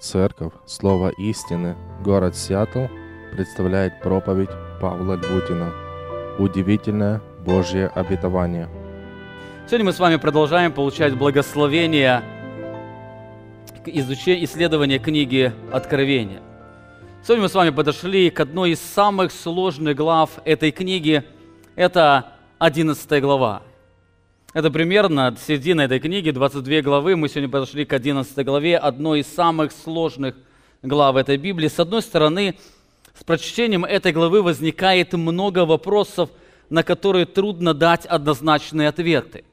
Церковь Слово истины, город Сиэтл, представляет проповедь Павла Львутина «Удивительное Божье обетование». Сегодня мы с вами продолжаем получать благословение изучения, исследования книги Откровения. Сегодня мы с вами подошли к одной из самых сложных глав этой книги. Это 11 глава. Это примерно середина этой книги, 22 главы. Мы сегодня подошли к 11 главе, одной из самых сложных глав этой Библии. С одной стороны, с прочтением этой главы возникает много вопросов, на которые трудно дать однозначные ответы.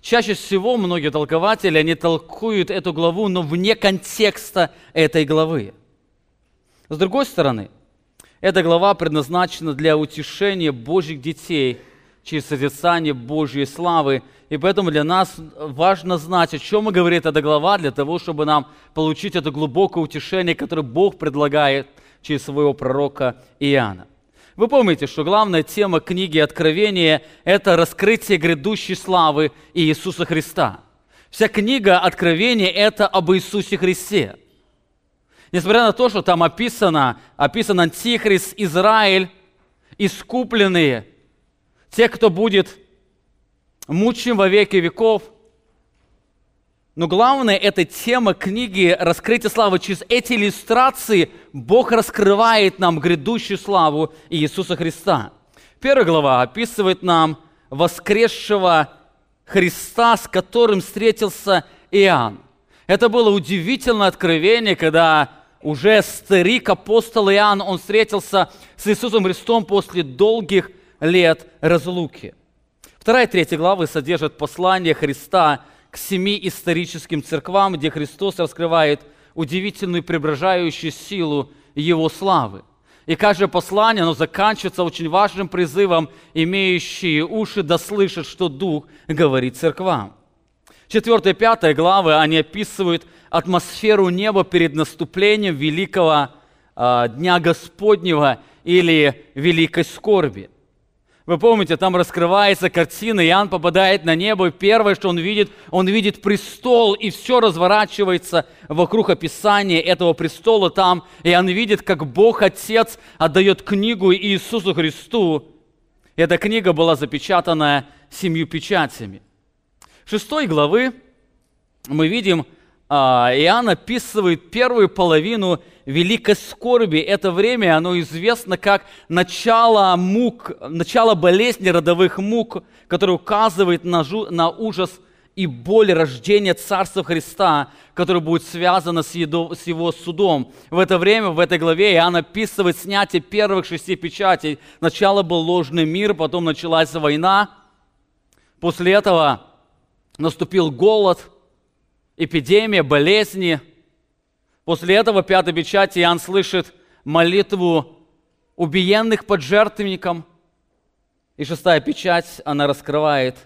Чаще всего многие толкователи, они толкуют эту главу, но вне контекста этой главы. С другой стороны, эта глава предназначена для утешения Божьих детей – через созерцание Божьей славы. И поэтому для нас важно знать, о чем говорит эта глава, для того, чтобы нам получить это глубокое утешение, которое Бог предлагает через своего пророка Иоанна. Вы помните, что главная тема книги Откровения – это раскрытие грядущей славы Иисуса Христа. Вся книга Откровения – это об Иисусе Христе. Несмотря на то, что там описано, описан Антихрист, Израиль, искупленные – те, кто будет мучим во веки веков. Но главное, эта тема книги «Раскрытие славы». Через эти иллюстрации Бог раскрывает нам грядущую славу Иисуса Христа. Первая глава описывает нам воскресшего Христа, с которым встретился Иоанн. Это было удивительное откровение, когда уже старик апостол Иоанн, он встретился с Иисусом Христом после долгих лет разлуки. Вторая и третья главы содержат послание Христа к семи историческим церквам, где Христос раскрывает удивительную преображающую силу Его славы. И каждое послание, оно заканчивается очень важным призывом, имеющие уши да слышат, что Дух говорит церквам. Четвертая и пятая главы, они описывают атмосферу неба перед наступлением великого э, Дня Господнего или великой скорби – вы помните, там раскрывается картина, Иоанн попадает на небо, и первое, что он видит, он видит престол, и все разворачивается вокруг описания этого престола там. И он видит, как Бог Отец отдает книгу Иисусу Христу. Эта книга была запечатана семью печатями. Шестой главы мы видим, Иоанн описывает первую половину великой скорби. Это время, оно известно как начало мук, начало болезни родовых мук, которое указывает на, жу, на ужас и боль рождения Царства Христа, которое будет связано с, едо, с его судом. В это время, в этой главе Иоанн описывает снятие первых шести печатей. Сначала был ложный мир, потом началась война. После этого наступил голод – эпидемия, болезни. После этого пятой печати Иоанн слышит молитву убиенных под жертвенником. И шестая печать, она раскрывает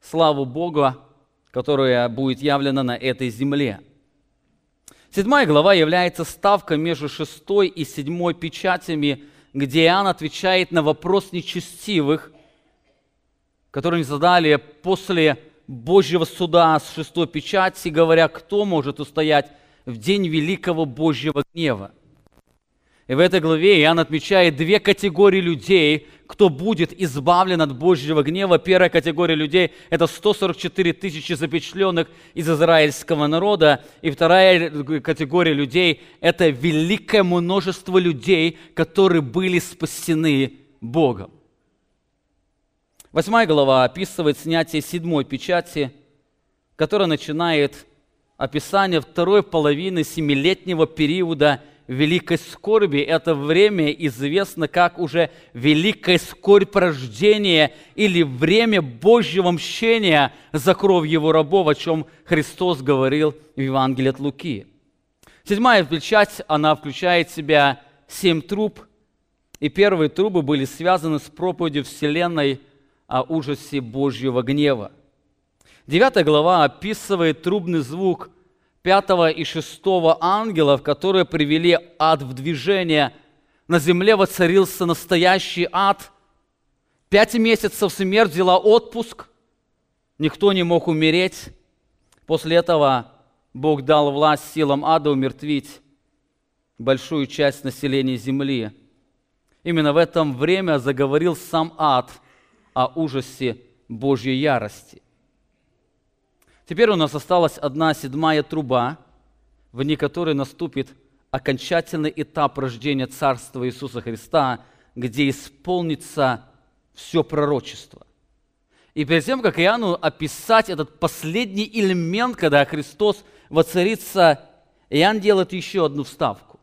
славу Бога, которая будет явлена на этой земле. Седьмая глава является ставкой между шестой и седьмой печатями, где Иоанн отвечает на вопрос нечестивых, которые задали после Божьего суда с шестой печати, говоря, кто может устоять в день великого Божьего гнева. И в этой главе Иоанн отмечает две категории людей, кто будет избавлен от Божьего гнева. Первая категория людей – это 144 тысячи запечатленных из израильского народа. И вторая категория людей – это великое множество людей, которые были спасены Богом. Восьмая глава описывает снятие седьмой печати, которая начинает описание второй половины семилетнего периода великой скорби. Это время известно как уже великая скорбь рождения или время Божьего мщения за кровь его рабов, о чем Христос говорил в Евангелии от Луки. Седьмая печать, она включает в себя семь труб, и первые трубы были связаны с проповедью Вселенной – о ужасе Божьего гнева. Девятая глава описывает трубный звук пятого и шестого ангелов, которые привели ад в движение. На земле воцарился настоящий ад. Пять месяцев смерть взяла отпуск. Никто не мог умереть. После этого Бог дал власть силам ада умертвить большую часть населения земли. Именно в это время заговорил сам ад о ужасе Божьей ярости. Теперь у нас осталась одна седьмая труба, в ней которой наступит окончательный этап рождения Царства Иисуса Христа, где исполнится все пророчество. И перед тем, как Иоанну описать этот последний элемент, когда Христос воцарится, Иоанн делает еще одну вставку.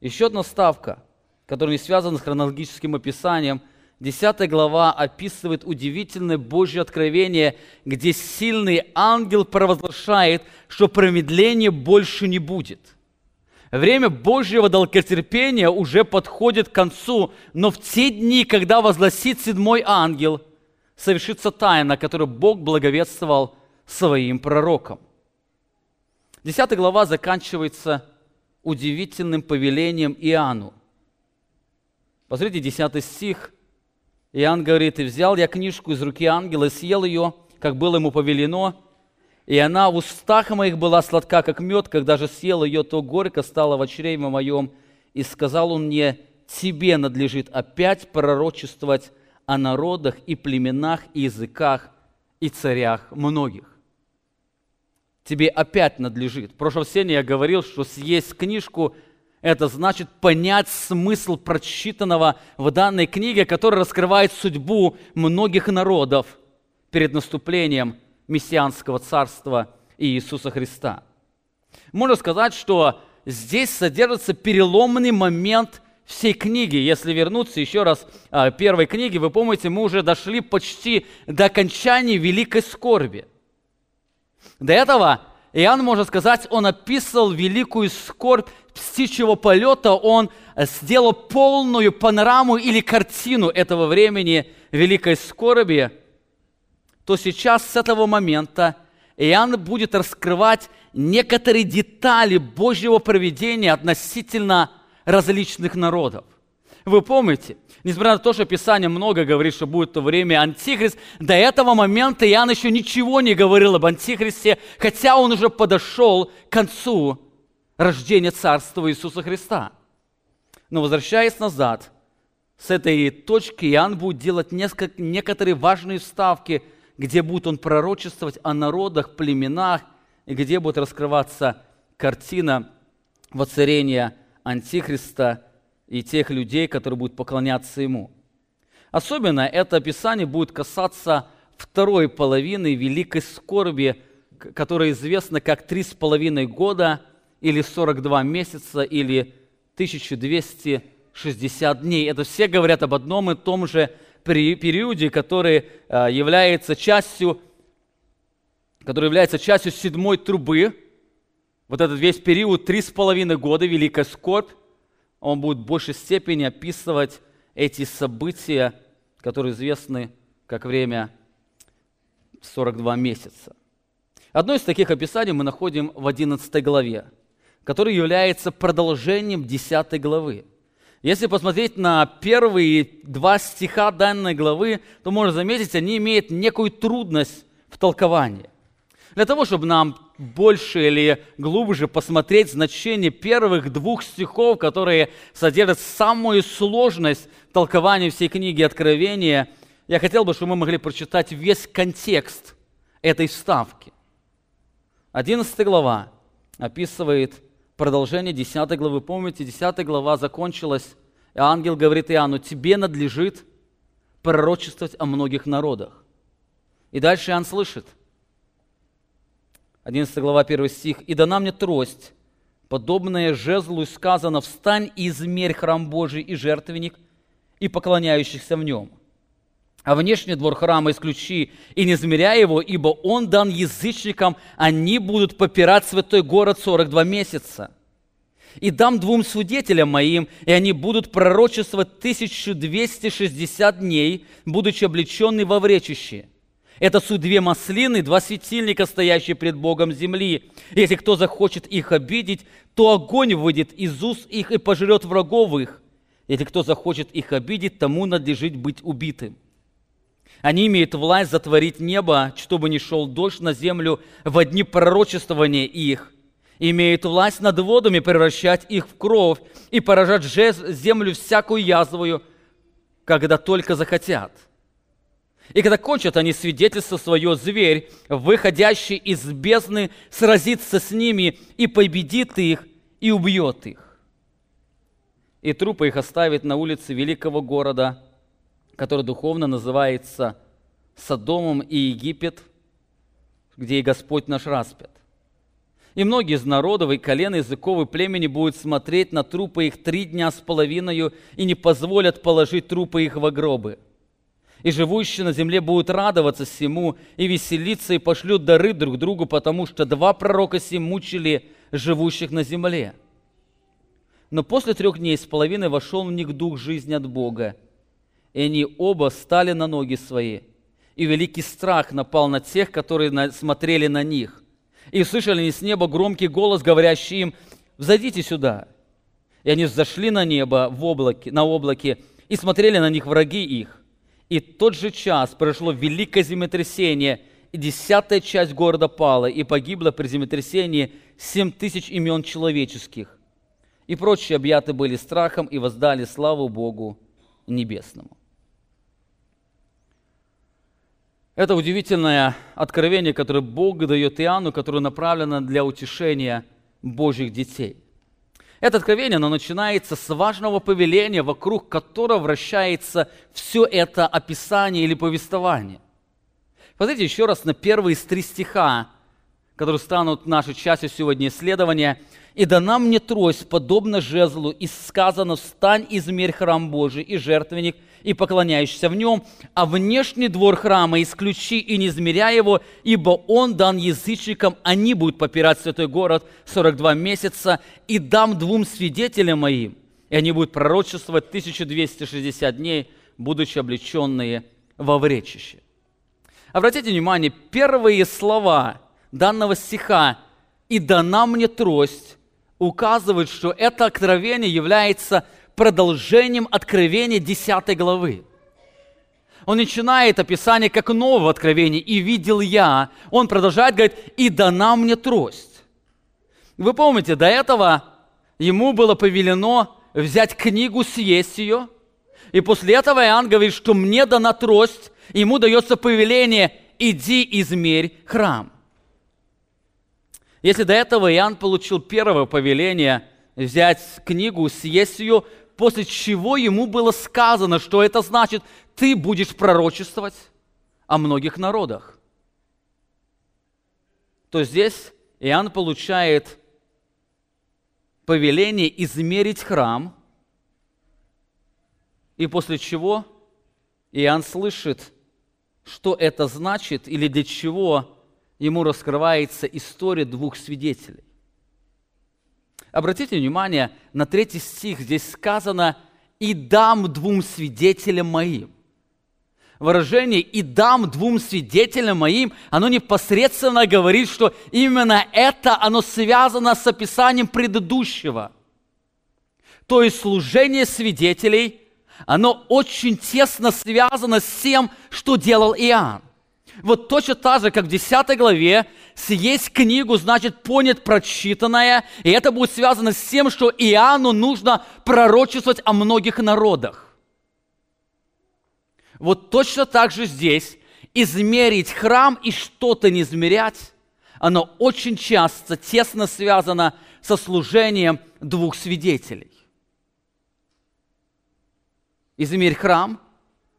Еще одна вставка, которая не связана с хронологическим описанием. Десятая глава описывает удивительное Божье откровение, где сильный ангел провозглашает, что промедления больше не будет – Время Божьего долготерпения уже подходит к концу, но в те дни, когда возгласит седьмой ангел, совершится тайна, которую Бог благовествовал своим пророкам. Десятая глава заканчивается удивительным повелением Иоанну. Посмотрите, десятый стих. Иоанн говорит, «И взял я книжку из руки ангела съел ее, как было ему повелено, и она в устах моих была сладка, как мед, когда же съел ее, то горько стало в чреве моем. И сказал он мне, тебе надлежит опять пророчествовать о народах и племенах, и языках, и царях многих. Тебе опять надлежит. В прошлом сене я говорил, что съесть книжку – это значит понять смысл прочитанного в данной книге, который раскрывает судьбу многих народов перед наступлением мессианского царства Иисуса Христа. Можно сказать, что здесь содержится переломный момент всей книги. Если вернуться еще раз к первой книге, вы помните, мы уже дошли почти до окончания великой скорби. До этого Иоанн, можно сказать, он описывал великую скорбь птичьего полета, он сделал полную панораму или картину этого времени великой скорби – то сейчас с этого момента Иоанн будет раскрывать некоторые детали Божьего проведения относительно различных народов. Вы помните, несмотря на то, что Писание много говорит, что будет то время Антихрист, до этого момента Иоанн еще ничего не говорил об Антихристе, хотя он уже подошел к концу рождения Царства Иисуса Христа. Но возвращаясь назад, с этой точки Иоанн будет делать несколько, некоторые важные вставки – где будет он пророчествовать о народах, племенах, и где будет раскрываться картина воцарения Антихриста и тех людей, которые будут поклоняться ему. Особенно это описание будет касаться второй половины великой скорби, которая известна как три с половиной года или 42 месяца или 1260 дней. Это все говорят об одном и том же периоде, который а, является частью, который является частью седьмой трубы, вот этот весь период, три с половиной года, Великая скорбь, он будет в большей степени описывать эти события, которые известны как время 42 месяца. Одно из таких описаний мы находим в 11 главе, который является продолжением 10 главы. Если посмотреть на первые два стиха данной главы, то можно заметить, они имеют некую трудность в толковании. Для того, чтобы нам больше или глубже посмотреть значение первых двух стихов, которые содержат самую сложность толкования всей книги Откровения, я хотел бы, чтобы мы могли прочитать весь контекст этой вставки. 11 глава описывает продолжение 10 главы. Помните, 10 глава закончилась, и ангел говорит Иоанну, тебе надлежит пророчествовать о многих народах. И дальше Иоанн слышит, 11 глава, 1 стих, «И дана мне трость, подобная жезлу, и сказано, встань и измерь храм Божий и жертвенник, и поклоняющихся в нем. А внешний двор храма исключи, и не измеряй его, ибо он дан язычникам, они будут попирать святой город 42 месяца и дам двум свидетелям моим, и они будут пророчествовать 1260 дней, будучи облеченные во вречище. Это суть две маслины, два светильника, стоящие пред Богом земли. Если кто захочет их обидеть, то огонь выйдет из уст их и пожрет врагов их. Если кто захочет их обидеть, тому надлежит быть убитым. Они имеют власть затворить небо, чтобы не шел дождь на землю в дни пророчествования их. Имеют власть над водами превращать их в кровь и поражать землю всякую язвою, когда только захотят. И когда кончат они свидетельство свое, зверь, выходящий из бездны, сразится с ними и победит их, и убьет их. И трупы их оставит на улице великого города – который духовно называется Содомом и Египет, где и Господь наш распят. И многие из народов и колен языков и племени будут смотреть на трупы их три дня с половиной и не позволят положить трупы их во гробы. И живущие на земле будут радоваться всему и веселиться, и пошлют дары друг другу, потому что два пророка сим мучили живущих на земле. Но после трех дней с половиной вошел в них дух жизни от Бога, и они оба стали на ноги свои. И великий страх напал на тех, которые смотрели на них. И слышали они с неба громкий голос, говорящий им, «Взойдите сюда». И они взошли на небо в облаке, на облаке и смотрели на них враги их. И тот же час произошло великое землетрясение, и десятая часть города пала, и погибло при землетрясении семь тысяч имен человеческих. И прочие объяты были страхом и воздали славу Богу Небесному. Это удивительное откровение, которое Бог дает Иоанну, которое направлено для утешения Божьих детей. Это откровение, оно начинается с важного повеления, вокруг которого вращается все это описание или повествование. Посмотрите еще раз на первые из три стиха, которые станут нашей частью сегодня исследования. «И дана мне трость, подобно жезлу, и сказано, встань, измерь храм Божий и жертвенник, и поклоняющийся в нем, а внешний двор храма исключи и не измеряй его, ибо он дан язычникам, они будут попирать святой город 42 месяца, и дам двум свидетелям моим, и они будут пророчествовать 1260 дней, будучи облеченные во вречище. Обратите внимание, первые слова данного стиха «И дана мне трость» указывают, что это откровение является продолжением откровения 10 главы. Он начинает описание как нового откровения. «И видел я». Он продолжает, говорит, «И дана мне трость». Вы помните, до этого ему было повелено взять книгу, съесть ее. И после этого Иоанн говорит, что мне дана трость, ему дается повеление «иди измерь храм». Если до этого Иоанн получил первое повеление взять книгу, съесть ее, после чего ему было сказано, что это значит, ты будешь пророчествовать о многих народах. То здесь Иоанн получает повеление измерить храм, и после чего Иоанн слышит, что это значит или для чего ему раскрывается история двух свидетелей. Обратите внимание, на третий стих здесь сказано «и дам двум свидетелям моим». Выражение «и дам двум свидетелям моим», оно непосредственно говорит, что именно это, оно связано с описанием предыдущего. То есть служение свидетелей, оно очень тесно связано с тем, что делал Иоанн. Вот точно так же, как в 10 главе, съесть книгу значит понять прочитанное, и это будет связано с тем, что Иоанну нужно пророчествовать о многих народах. Вот точно так же здесь измерить храм и что-то не измерять, оно очень часто тесно связано со служением двух свидетелей. Измерь храм –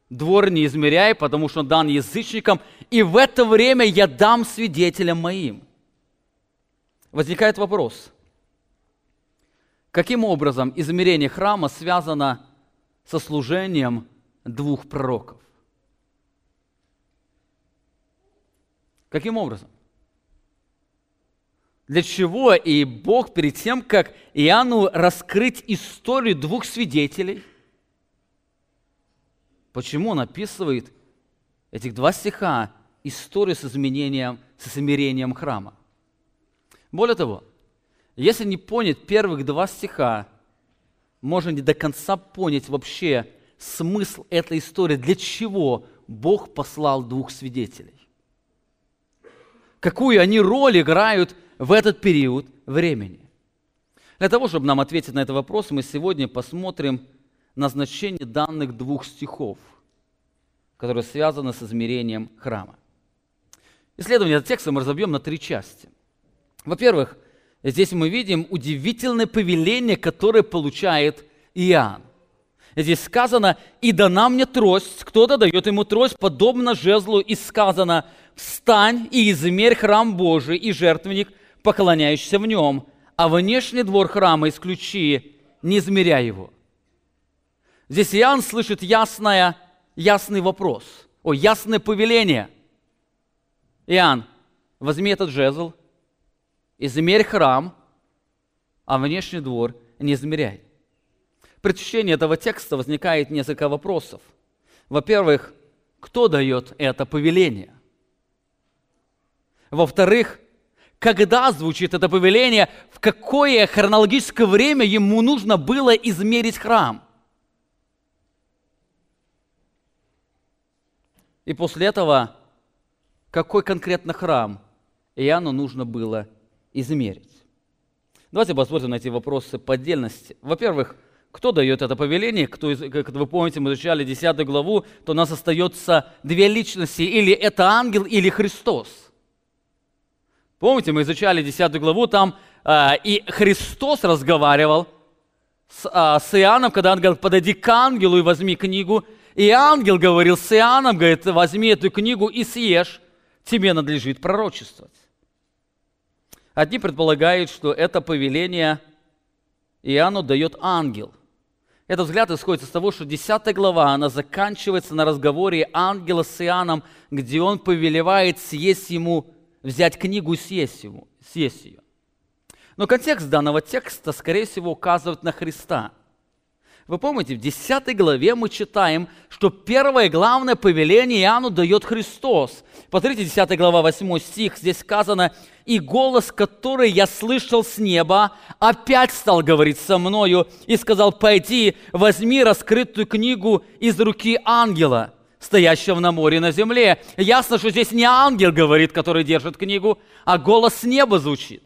Двор не измеряй, потому что он дан язычникам, и в это время я дам свидетелям моим. Возникает вопрос, каким образом измерение храма связано со служением двух пророков? Каким образом? Для чего и Бог перед тем, как Иоанну раскрыть историю двух свидетелей – Почему он описывает этих два стиха историю с изменением, с измерением храма? Более того, если не понять первых два стиха, можно не до конца понять вообще смысл этой истории, для чего Бог послал двух свидетелей. Какую они роль играют в этот период времени? Для того, чтобы нам ответить на этот вопрос, мы сегодня посмотрим на значение данных двух стихов, которые связаны с измерением храма. Исследование этого текста мы разобьем на три части. Во-первых, здесь мы видим удивительное повеление, которое получает Иоанн. Здесь сказано, и дана мне трость, кто-то дает ему трость, подобно жезлу, и сказано, встань и измерь храм Божий и жертвенник, поклоняющийся в нем, а внешний двор храма исключи, не измеряй его. Здесь Иоанн слышит ясное, ясный вопрос, о, ясное повеление. Иоанн, возьми этот жезл, измерь храм, а внешний двор не измеряй. При чтении этого текста возникает несколько вопросов. Во-первых, кто дает это повеление? Во-вторых, когда звучит это повеление, в какое хронологическое время ему нужно было измерить храм? И после этого, какой конкретно храм Иоанну нужно было измерить? Давайте посмотрим на эти вопросы по отдельности. Во-первых, кто дает это повеление? Кто, как вы помните, мы изучали 10 главу, то у нас остается две личности. Или это ангел, или Христос. Помните, мы изучали 10 главу, там э, и Христос разговаривал с, э, с Иоанном, когда он говорил, подойди к ангелу и возьми книгу. И ангел говорил с Иоанном, говорит, возьми эту книгу и съешь, тебе надлежит пророчествовать. Одни предполагают, что это повеление Иоанну дает ангел. Этот взгляд исходит из того, что 10 глава, она заканчивается на разговоре ангела с Иоанном, где он повелевает съесть ему, взять книгу и съесть, ему, съесть ее. Но контекст данного текста, скорее всего, указывает на Христа. Вы помните, в 10 главе мы читаем, что первое главное повеление Иоанну дает Христос. Посмотрите, 10 глава, 8 стих, здесь сказано, «И голос, который я слышал с неба, опять стал говорить со мною и сказал, пойди, возьми раскрытую книгу из руки ангела, стоящего на море на земле». Ясно, что здесь не ангел говорит, который держит книгу, а голос с неба звучит.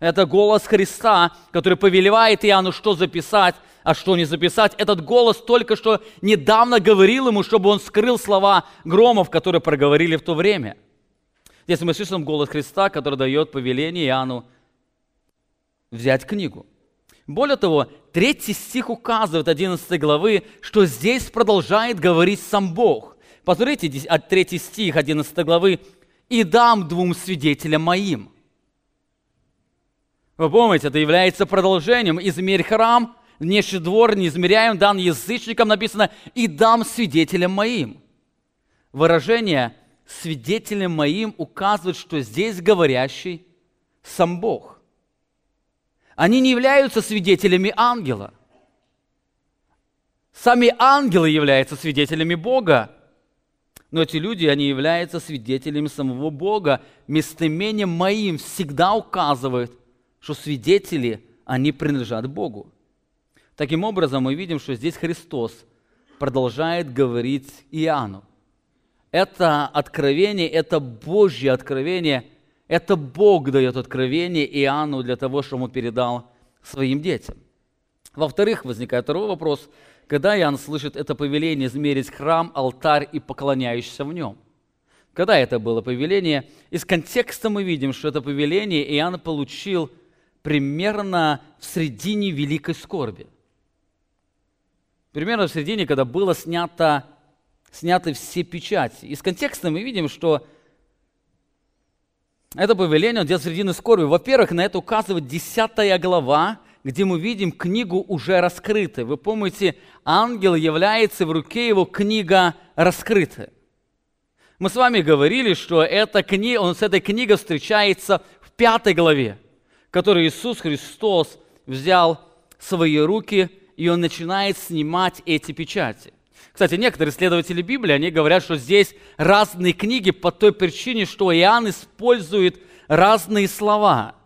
Это голос Христа, который повелевает Иоанну, что записать, а что не записать. Этот голос только что недавно говорил ему, чтобы он скрыл слова громов, которые проговорили в то время. Здесь мы слышим голос Христа, который дает повеление Иоанну взять книгу. Более того, третий стих указывает 11 главы, что здесь продолжает говорить сам Бог. Посмотрите, третий стих 11 главы. «И дам двум свидетелям моим». Вы помните, это является продолжением. «Измерь храм, внешний двор не измеряем, дан язычникам, написано, и дам свидетелям моим. Выражение «свидетелем моим» указывает, что здесь говорящий сам Бог. Они не являются свидетелями ангела. Сами ангелы являются свидетелями Бога. Но эти люди, они являются свидетелями самого Бога. Местоимением моим всегда указывает, что свидетели, они принадлежат Богу. Таким образом, мы видим, что здесь Христос продолжает говорить Иоанну. Это откровение, это Божье откровение, это Бог дает откровение Иоанну для того, чтобы он передал своим детям. Во-вторых, возникает второй вопрос, когда Иоанн слышит это повеление измерить храм, алтарь и поклоняющийся в нем. Когда это было повеление? Из контекста мы видим, что это повеление Иоанн получил примерно в середине великой скорби – примерно в середине, когда было снято, сняты все печати. Из контекста мы видим, что это повеление он делает середины скорби. Во-первых, на это указывает 10 глава, где мы видим книгу уже раскрытой. Вы помните, ангел является в руке его книга раскрытая. Мы с вами говорили, что эта книга, он с этой книгой встречается в пятой главе, которую Иисус Христос взял в свои руки и он начинает снимать эти печати. Кстати, некоторые исследователи Библии, они говорят, что здесь разные книги по той причине, что Иоанн использует разные слова.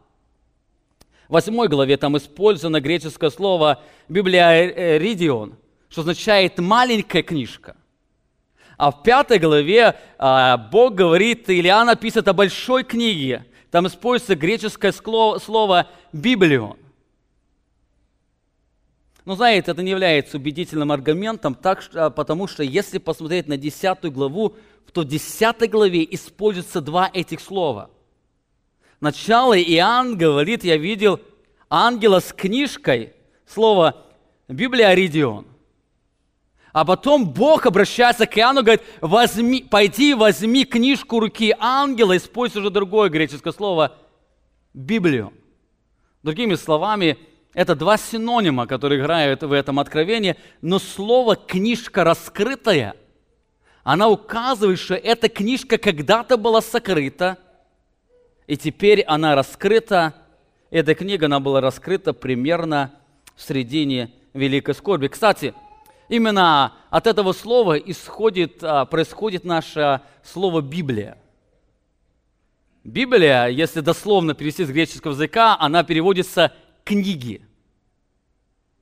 В восьмой главе там использовано греческое слово «библиаридион», что означает «маленькая книжка». А в пятой главе а, Бог говорит, Иоанн описывает о большой книге. Там используется греческое слово «библион». Но знаете, это не является убедительным аргументом, так, а, потому что если посмотреть на 10 главу, то в 10 главе используются два этих слова. Сначала Иоанн говорит, я видел ангела с книжкой, слово Библиаридион. А потом Бог обращается к Иоанну, говорит, возьми, пойди возьми книжку руки ангела, используя уже другое греческое слово Библию. Другими словами, это два синонима, которые играют в этом откровении, но слово «книжка раскрытая», она указывает, что эта книжка когда-то была сокрыта, и теперь она раскрыта. Эта книга, она была раскрыта примерно в середине Великой Скорби. Кстати, именно от этого слова исходит, а, происходит наше слово «Библия». Библия, если дословно перевести с греческого языка, она переводится книги.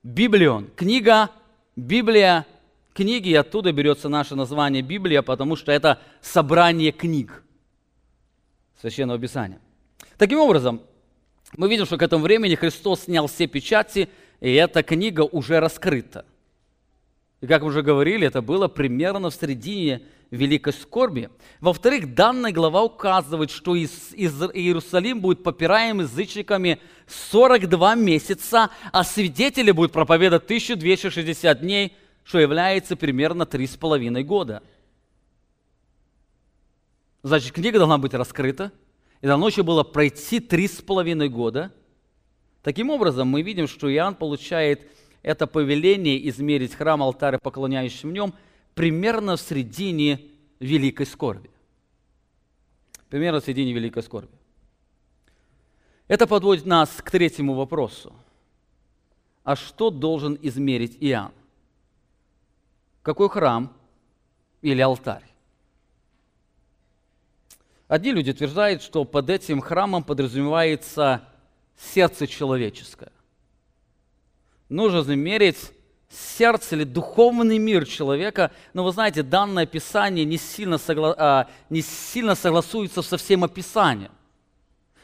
Библион, книга, Библия, книги, и оттуда берется наше название Библия, потому что это собрание книг Священного Писания. Таким образом, мы видим, что к этому времени Христос снял все печати, и эта книга уже раскрыта. И как мы уже говорили, это было примерно в середине великой скорби. Во-вторых, данная глава указывает, что из, из Иерусалим будет попираем язычниками 42 месяца, а свидетели будут проповедовать 1260 дней, что является примерно 3,5 года. Значит, книга должна быть раскрыта, и должно еще было пройти 3,5 года. Таким образом, мы видим, что Иоанн получает это повеление измерить храм, алтарь и поклоняющим в нем – примерно в середине великой скорби. Примерно в середине великой скорби. Это подводит нас к третьему вопросу. А что должен измерить Иоанн? Какой храм или алтарь? Одни люди утверждают, что под этим храмом подразумевается сердце человеческое. Нужно замерить сердце или духовный мир человека, но вы знаете, данное описание не сильно, согла... а, не сильно согласуется со всем описанием.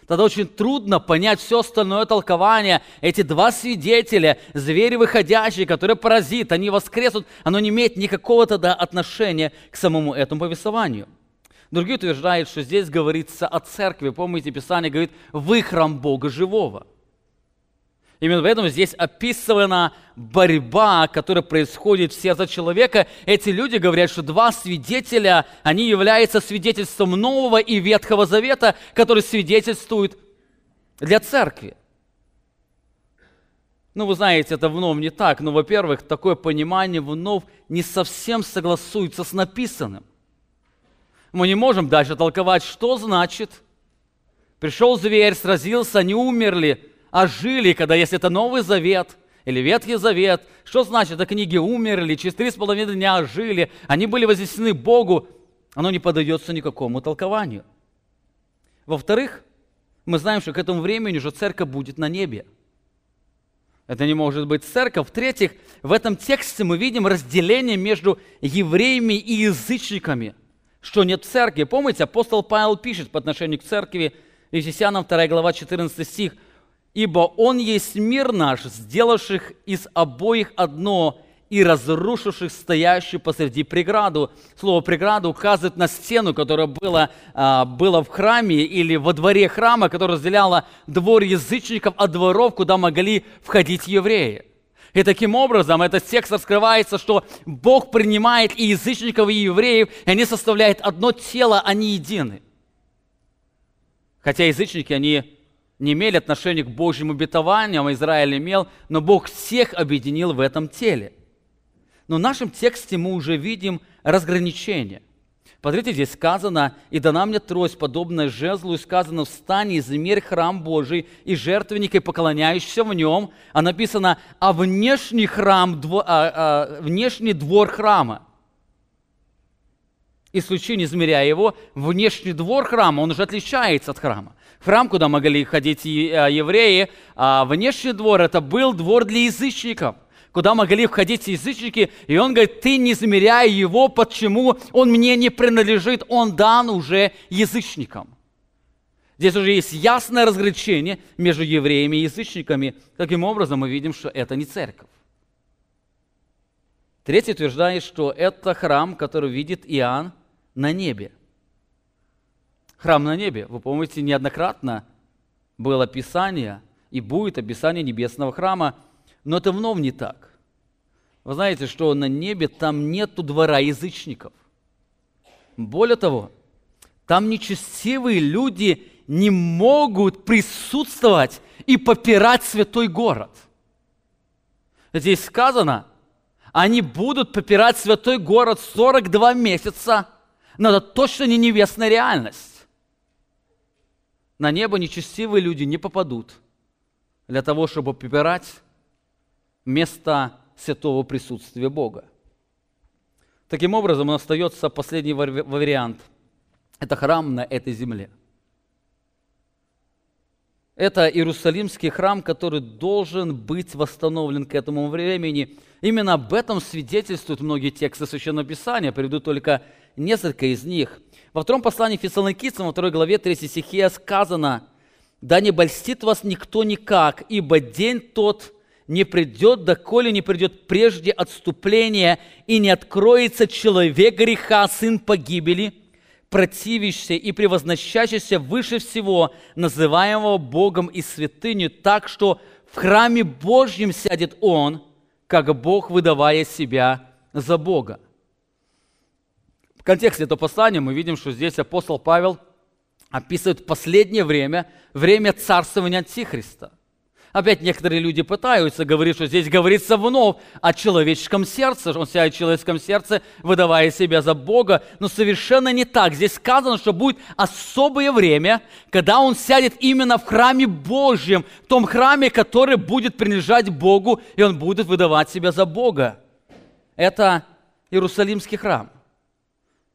Тогда очень трудно понять все остальное толкование. Эти два свидетеля, звери выходящие, которые паразит, они воскреснут, оно не имеет никакого тогда отношения к самому этому повествованию. Другие утверждают, что здесь говорится о церкви. Помните, Писание говорит, вы храм Бога живого – Именно поэтому здесь описана борьба, которая происходит в сердце человека. Эти люди говорят, что два свидетеля, они являются свидетельством Нового и Ветхого Завета, который свидетельствует для церкви. Ну, вы знаете, это вновь не так, но, во-первых, такое понимание вновь не совсем согласуется с написанным. Мы не можем дальше толковать, что значит «пришел зверь, сразился, они умерли», а жили, когда если это Новый Завет или Ветхий Завет, что значит, это книги умерли, через три с половиной дня жили, они были вознесены Богу, оно не поддается никакому толкованию. Во-вторых, мы знаем, что к этому времени уже церковь будет на небе. Это не может быть церковь. В-третьих, в этом тексте мы видим разделение между евреями и язычниками, что нет церкви. Помните, апостол Павел пишет по отношению к церкви, Ефесянам 2 глава 14 стих, ибо Он есть мир наш, сделавших из обоих одно и разрушивших стоящую посреди преграду. Слово «преграду» указывает на стену, которая была, а, была в храме или во дворе храма, которая разделяла двор язычников от дворов, куда могли входить евреи. И таким образом этот текст раскрывается, что Бог принимает и язычников, и евреев, и они составляют одно тело, они едины. Хотя язычники, они не имели отношения к Божьим обетованиям, а Израиль имел, но Бог всех объединил в этом теле. Но в нашем тексте мы уже видим разграничение. Посмотрите, здесь сказано, «И дана мне трость, подобная жезлу, и сказано, встань и измерь храм Божий и жертвенник, и поклоняющийся в нем». А написано, «А внешний храм, дво, а, а, внешний двор храма». И случай, не измеряя его, внешний двор храма, он уже отличается от храма храм, куда могли ходить а, евреи, а внешний двор – это был двор для язычников, куда могли входить язычники, и он говорит, ты не измеряй его, почему он мне не принадлежит, он дан уже язычникам. Здесь уже есть ясное разграничение между евреями и язычниками. Таким образом, мы видим, что это не церковь. Третий утверждает, что это храм, который видит Иоанн на небе. Храм на небе. Вы помните, неоднократно было описание и будет описание небесного храма, но это вновь не так. Вы знаете, что на небе там нету двора язычников. Более того, там нечестивые люди не могут присутствовать и попирать святой город. Здесь сказано, они будут попирать святой город 42 месяца, но это точно не небесная реальность. На небо нечестивые люди не попадут для того, чтобы попирать место святого присутствия Бога. Таким образом, остается последний вариант. Это храм на этой земле – это Иерусалимский храм, который должен быть восстановлен к этому времени. Именно об этом свидетельствуют многие тексты Священного Писания. Приведу только несколько из них. Во втором послании Фессалоникийцам, во второй главе 3 стихе сказано, «Да не больстит вас никто никак, ибо день тот не придет, доколе не придет прежде отступления, и не откроется человек греха, сын погибели, противящийся и превозносящийся выше всего, называемого Богом и святыню, так что в храме Божьем сядет он, как Бог, выдавая себя за Бога. Контексте этого послания мы видим, что здесь апостол Павел описывает последнее время, время царствования Антихриста. Опять некоторые люди пытаются говорить, что здесь говорится вновь о человеческом сердце, он сядет в человеческом сердце, выдавая себя за Бога, но совершенно не так. Здесь сказано, что будет особое время, когда он сядет именно в храме Божьем, в том храме, который будет принадлежать Богу, и он будет выдавать себя за Бога. Это Иерусалимский храм.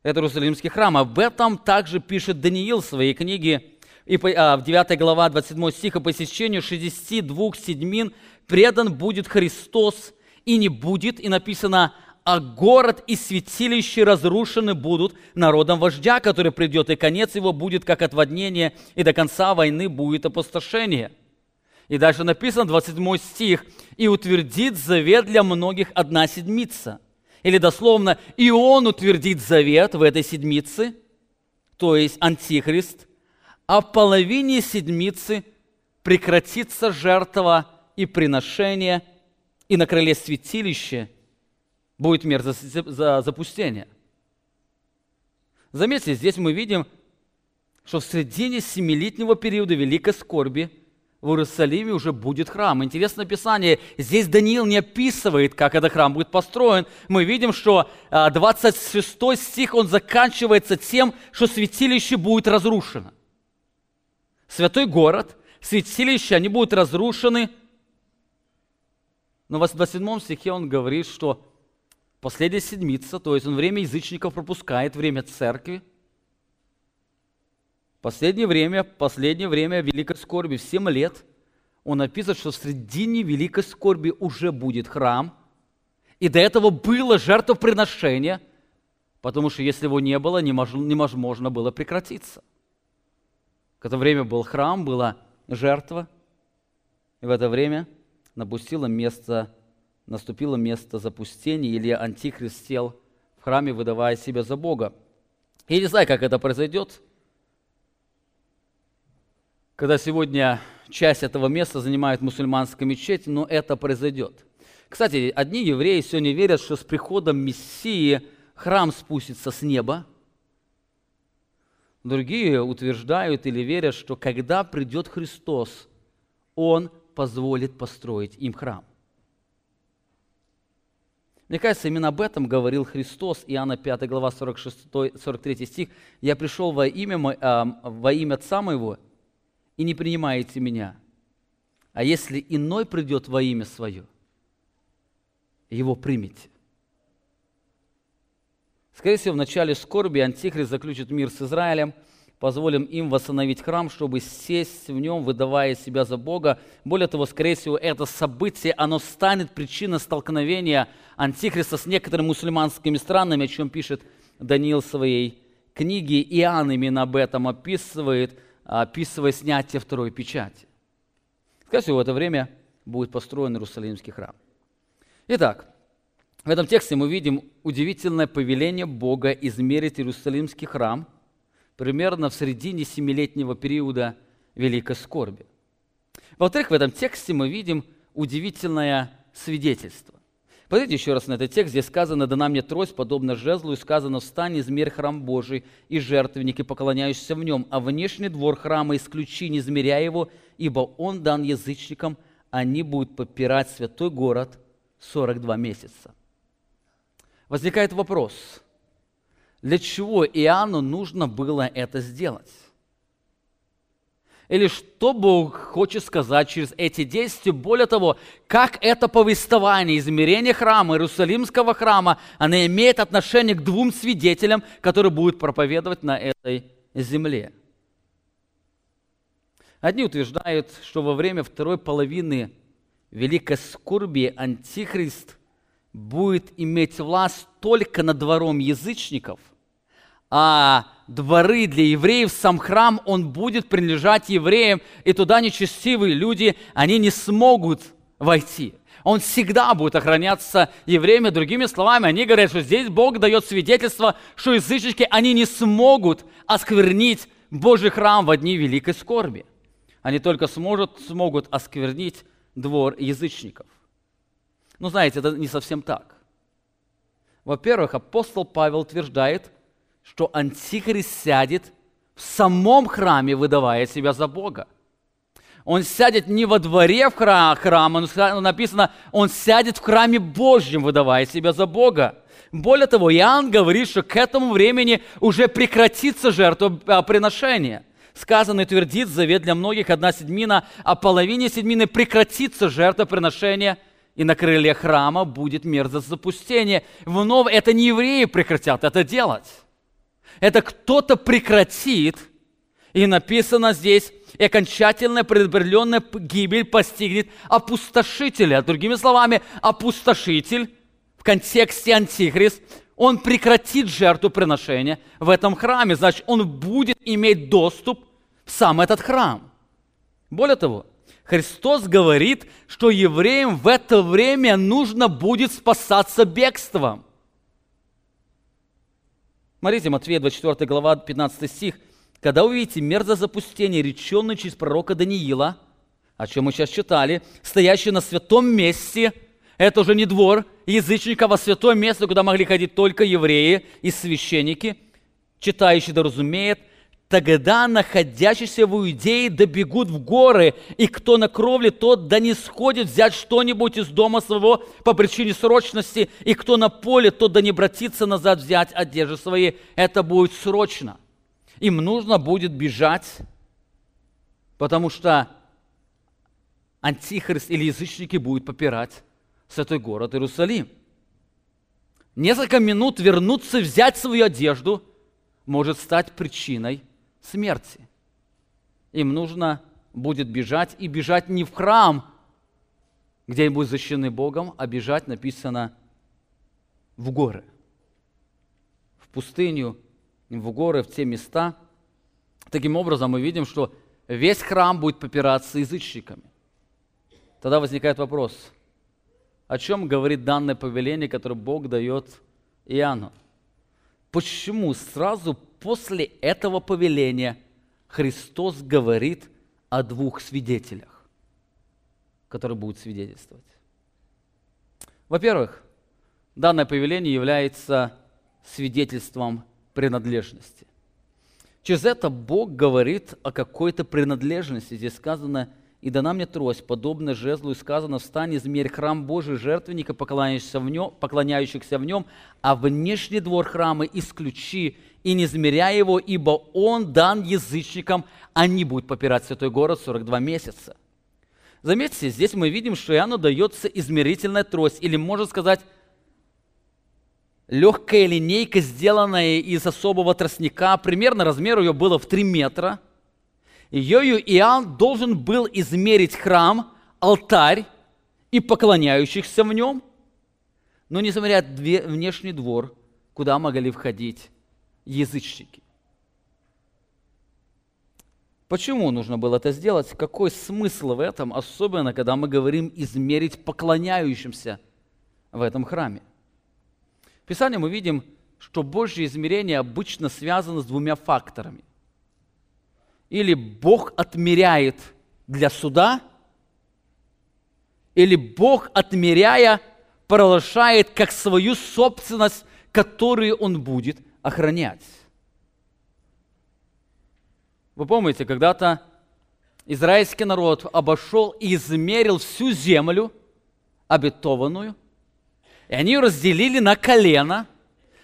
Это Иерусалимский храм. Об этом также пишет Даниил в своей книге и а, в 9 глава 27 стиха по сечению 62 седьмин предан будет Христос и не будет, и написано, а город и святилище разрушены будут народом вождя, который придет, и конец его будет как отводнение, и до конца войны будет опустошение. И дальше написано, 27 стих, «И утвердит завет для многих одна седмица». Или дословно, «И он утвердит завет в этой седмице», то есть Антихрист – а в половине седмицы прекратится жертва и приношение, и на крыле святилища будет мер за, за запустение. Заметьте, здесь мы видим, что в середине семилетнего периода великой скорби в Иерусалиме уже будет храм. Интересное Писание, здесь Даниил не описывает, как этот храм будет построен. Мы видим, что 26 а, стих, он заканчивается тем, что святилище будет разрушено святой город, святилище, они будут разрушены. Но в 27 стихе он говорит, что последняя седмица, то есть он время язычников пропускает, время церкви. Последнее время, последнее время великой скорби, в 7 лет, он написано, что в середине великой скорби уже будет храм, и до этого было жертвоприношение, потому что если его не было, невозможно было прекратиться. В это время был храм, была жертва, и в это время напустило место, наступило место запустения, или Антихрист сел в храме, выдавая себя за Бога. Я не знаю, как это произойдет, когда сегодня часть этого места занимает мусульманская мечеть, но это произойдет. Кстати, одни евреи сегодня верят, что с приходом Мессии храм спустится с неба, Другие утверждают или верят, что когда придет Христос, Он позволит построить им храм. Мне кажется, именно об этом говорил Христос, Иоанна 5 глава 46, 43 стих. «Я пришел во имя, э, во имя Отца Моего, и не принимаете Меня. А если иной придет во имя Свое, его примите». Скорее всего, в начале скорби Антихрист заключит мир с Израилем, позволим им восстановить храм, чтобы сесть в нем, выдавая себя за Бога. Более того, скорее всего, это событие, оно станет причиной столкновения Антихриста с некоторыми мусульманскими странами, о чем пишет Даниил в своей книге. Иоанн именно об этом описывает, описывая снятие второй печати. Скорее всего, в это время будет построен Иерусалимский храм. Итак, в этом тексте мы видим удивительное повеление Бога измерить Иерусалимский храм – примерно в середине семилетнего периода Великой Скорби. Во-вторых, в этом тексте мы видим удивительное свидетельство. Посмотрите еще раз на этот текст. Здесь сказано, «Дана мне трость, подобно жезлу, и сказано, встань, измерь храм Божий и жертвенники, поклоняющиеся в нем, а внешний двор храма исключи, не измеряя его, ибо он дан язычникам, они будут попирать святой город 42 месяца». Возникает вопрос – для чего Иоанну нужно было это сделать? Или что Бог хочет сказать через эти действия? Более того, как это повествование, измерение храма, Иерусалимского храма, оно имеет отношение к двум свидетелям, которые будут проповедовать на этой земле. Одни утверждают, что во время второй половины Великой Скорби Антихрист будет иметь власть только над двором язычников – а дворы для евреев, сам храм, он будет принадлежать евреям, и туда нечестивые люди, они не смогут войти. Он всегда будет охраняться евреями. Другими словами, они говорят, что здесь Бог дает свидетельство, что язычники, они не смогут осквернить Божий храм в дни великой скорби. Они только сможет, смогут осквернить двор язычников. Но знаете, это не совсем так. Во-первых, апостол Павел утверждает – что Антихрист сядет в самом храме, выдавая себя за Бога. Он сядет не во дворе в храма, написано, он сядет в храме Божьем, выдавая себя за Бога. Более того, Иоанн говорит, что к этому времени уже прекратится жертвоприношение. Сказано и твердит завет для многих, одна седьмина, а половине седьмины прекратится жертвоприношение, и на крыле храма будет мерзость запустения. Вновь это не евреи прекратят это делать это кто-то прекратит, и написано здесь, и окончательная предопределенная гибель постигнет опустошителя. Другими словами, опустошитель в контексте антихрист, он прекратит жертвоприношение в этом храме. Значит, он будет иметь доступ в сам этот храм. Более того, Христос говорит, что евреям в это время нужно будет спасаться бегством – Смотрите, Матфея 24 глава, 15 стих. «Когда увидите мерзо запустение, реченное через пророка Даниила, о чем мы сейчас читали, стоящий на святом месте, это уже не двор язычников, а святое место, куда могли ходить только евреи и священники, читающий да разумеет, Тогда находящиеся в Иудее добегут в горы, и кто на кровле, тот да не сходит взять что-нибудь из дома своего по причине срочности, и кто на поле, тот да не обратится назад взять одежды свои. Это будет срочно. Им нужно будет бежать, потому что антихрист или язычники будут попирать святой город Иерусалим. Несколько минут вернуться, взять свою одежду может стать причиной смерти. Им нужно будет бежать, и бежать не в храм, где они будут защищены Богом, а бежать, написано, в горы. В пустыню, в горы, в те места. Таким образом, мы видим, что весь храм будет попираться язычниками. Тогда возникает вопрос, о чем говорит данное повеление, которое Бог дает Иоанну? Почему сразу после этого повеления Христос говорит о двух свидетелях, которые будут свидетельствовать. Во-первых, данное повеление является свидетельством принадлежности. Через это Бог говорит о какой-то принадлежности. Здесь сказано – и дана мне трость, подобная жезлу, и сказано, встань, измерь храм Божий, жертвенника, поклоняющихся в нем, поклоняющихся в нем, а внешний двор храма исключи, и не измеряй его, ибо он дан язычникам, они будут попирать святой город 42 месяца. Заметьте, здесь мы видим, что Иоанну дается измерительная трость, или можно сказать, легкая линейка, сделанная из особого тростника. Примерно размер ее было в 3 метра. Ею Иоанн должен был измерить храм, алтарь и поклоняющихся в нем. Но несмотря на внешний двор, куда могли входить язычники. Почему нужно было это сделать? Какой смысл в этом, особенно когда мы говорим измерить поклоняющимся в этом храме? В Писании мы видим, что Божье измерение обычно связано с двумя факторами. Или Бог отмеряет для суда, или Бог, отмеряя, провозглашает как свою собственность, которую Он будет охранять. Вы помните, когда-то израильский народ обошел и измерил всю землю обетованную, и они ее разделили на колено.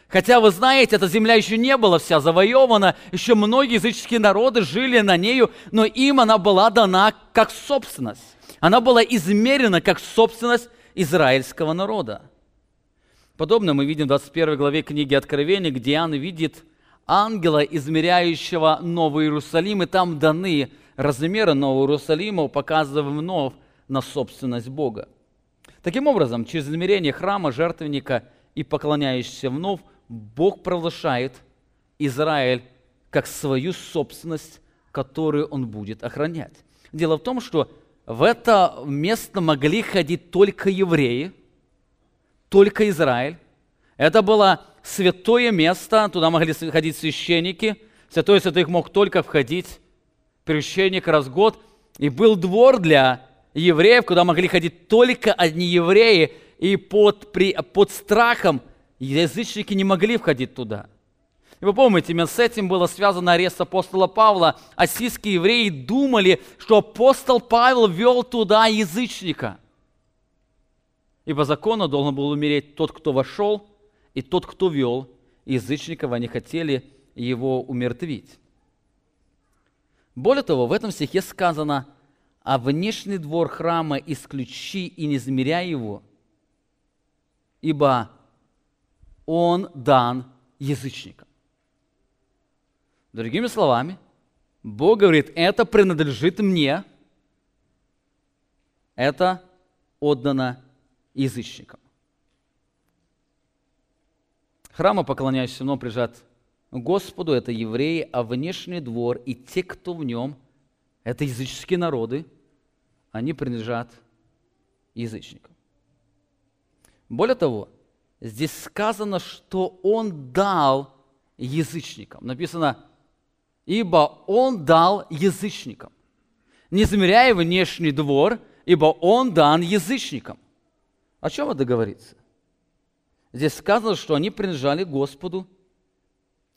Хотя, вы знаете, эта земля еще не была вся завоевана, еще многие языческие народы жили на нею, но им она была дана как собственность. Она была измерена как собственность израильского народа. Подобно мы видим в 21 главе книги Откровения, где Иоанн видит ангела, измеряющего Новый Иерусалим, и там даны размеры Нового Иерусалима, показывая вновь на собственность Бога. Таким образом, через измерение храма, жертвенника и поклоняющихся вновь, Бог провозглашает Израиль как свою собственность, которую он будет охранять. Дело в том, что в это место могли ходить только евреи, только Израиль. Это было святое место, туда могли ходить священники. Святой святых мог только входить священник раз в год. И был двор для евреев, куда могли ходить только одни евреи, и под, при, под страхом язычники не могли входить туда. И вы помните, именно с этим было связано арест апостола Павла. Ассийские евреи думали, что апостол Павел вел туда язычника. И по закону должен был умереть тот, кто вошел, и тот, кто вел язычников, они хотели его умертвить. Более того, в этом стихе сказано, а внешний двор храма исключи и не измеряй его, ибо он дан язычникам. Другими словами, Бог говорит, это принадлежит мне, это отдано язычникам. Храмы, поклоняющиеся мной, прижат Господу, это евреи, а внешний двор и те, кто в нем, это языческие народы – они принадлежат язычникам. Более того, здесь сказано, что он дал язычникам. Написано, ибо он дал язычникам. Не замеряя внешний двор, ибо он дан язычникам. О чем это говорится? Здесь сказано, что они принадлежали Господу,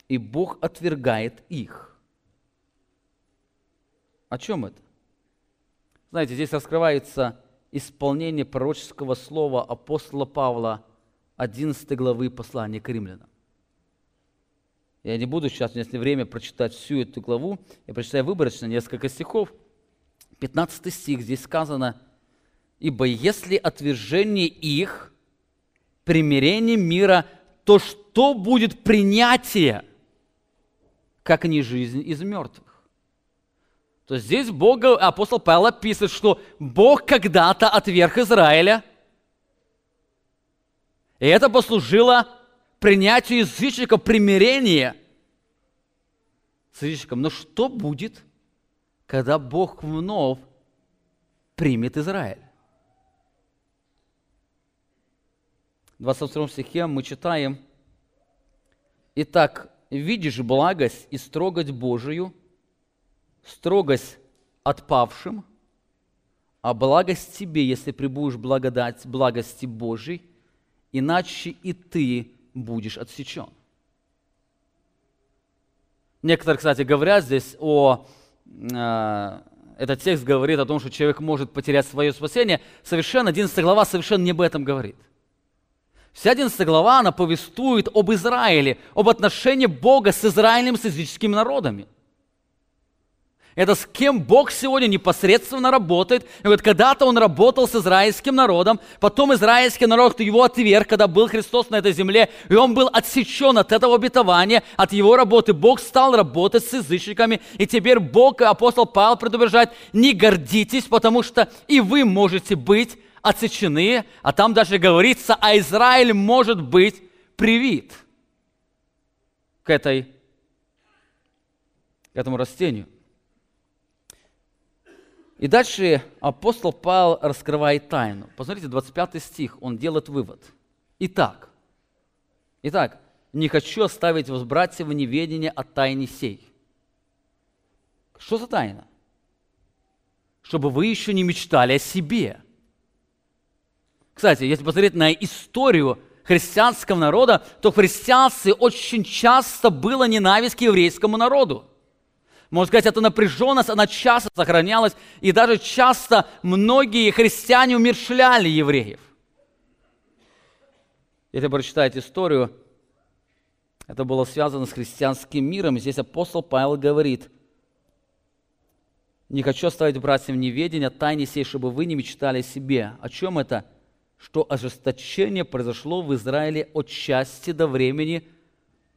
и Бог отвергает их. О чем это? Знаете, здесь раскрывается исполнение пророческого слова апостола Павла 11 главы послания к римлянам. Я не буду сейчас, если время, прочитать всю эту главу. Я прочитаю выборочно несколько стихов. 15 стих здесь сказано, «Ибо если отвержение их, примирение мира, то что будет принятие, как не жизнь из мертвых?» То здесь Бог, апостол Павел описывает, что Бог когда-то отверг Израиля, и это послужило принятию язычников примирения с язычником. Но что будет, когда Бог вновь примет Израиль? В 22 стихе мы читаем, «Итак, видишь благость и строгость Божию – строгость отпавшим, а благость тебе, если прибудешь благодать благости Божией, иначе и ты будешь отсечен. Некоторые, кстати, говорят здесь о... Э, этот текст говорит о том, что человек может потерять свое спасение. Совершенно 11 глава совершенно не об этом говорит. Вся 11 глава, она повествует об Израиле, об отношении Бога с Израилем, с языческими народами – Это с кем Бог сегодня непосредственно работает. И вот когда-то Он работал с израильским народом, потом израильский народ его отверг, когда был Христос на этой земле, и он был отсечен от этого обетования, от его работы. Бог стал работать с язычниками, и теперь Бог, апостол Павел предупреждает, не гордитесь, потому что и вы можете быть отсечены, а там даже говорится, а Израиль может быть привит к, этой, к этому растению. И дальше апостол Павел раскрывает тайну. Посмотрите, 25 стих, он делает вывод. Итак, итак, не хочу оставить вас, братья, в неведении о тайне сей. Что за тайна? Чтобы вы еще не мечтали о себе. Кстати, если посмотреть на историю христианского народа, то в христианстве очень часто была ненависть к еврейскому народу. Можно сказать, эта напряженность, она часто сохранялась, и даже часто многие христиане умершляли евреев. Если прочитать историю, это было связано с христианским миром. Здесь апостол Павел говорит, «Не хочу оставить братьям неведения тайне сей, чтобы вы не мечтали о себе». О чем это? Что ожесточение произошло в Израиле от части до времени –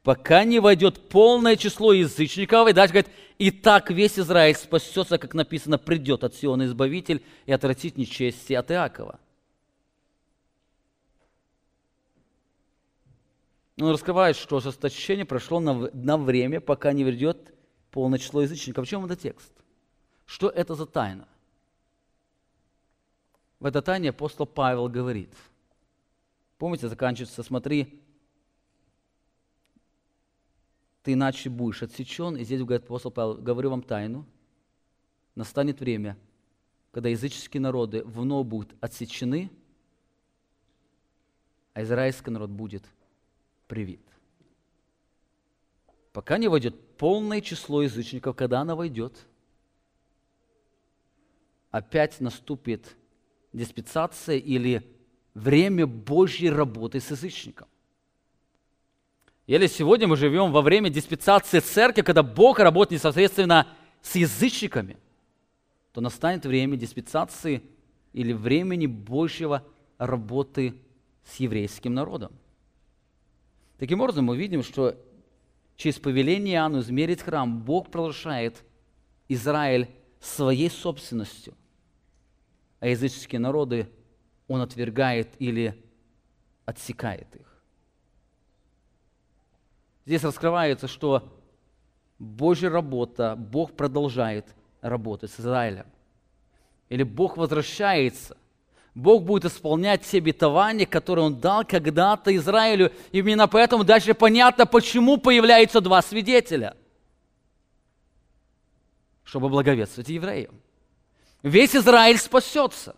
пока не войдет полное число язычников. И дальше говорит, и так весь Израиль спасется, как написано, придет от Сиона Избавитель и отвратит нечести от Иакова. Он раскрывает, что ожесточение прошло на, на время, пока не ведет полное число язычников. В чем это текст? Что это за тайна? В этой тайне апостол Павел говорит. Помните, заканчивается, смотри, ты иначе будешь отсечен. И здесь говорит апостол Павел, говорю вам тайну, настанет время, когда языческие народы вновь будут отсечены, а израильский народ будет привит. Пока не войдет полное число язычников, когда она войдет, опять наступит диспensация или время Божьей работы с язычником. Или сегодня мы живем во время диспensации церкви, когда Бог работает непосредственно с язычниками, то настанет время диспensации или времени Божьего работы с еврейским народом. Таким образом, мы видим, что через повеление Иоанну измерить храм Бог провозглашает Израиль своей собственностью, а языческие народы Он отвергает или отсекает их. Здесь раскрывается, что Божья работа, Бог продолжает работать с Израилем. Или Бог возвращается. Бог будет исполнять все обетования, которые Он дал когда-то Израилю. И именно поэтому дальше понятно, почему появляются два свидетеля. Чтобы благовествовать евреям. Весь Израиль спасется.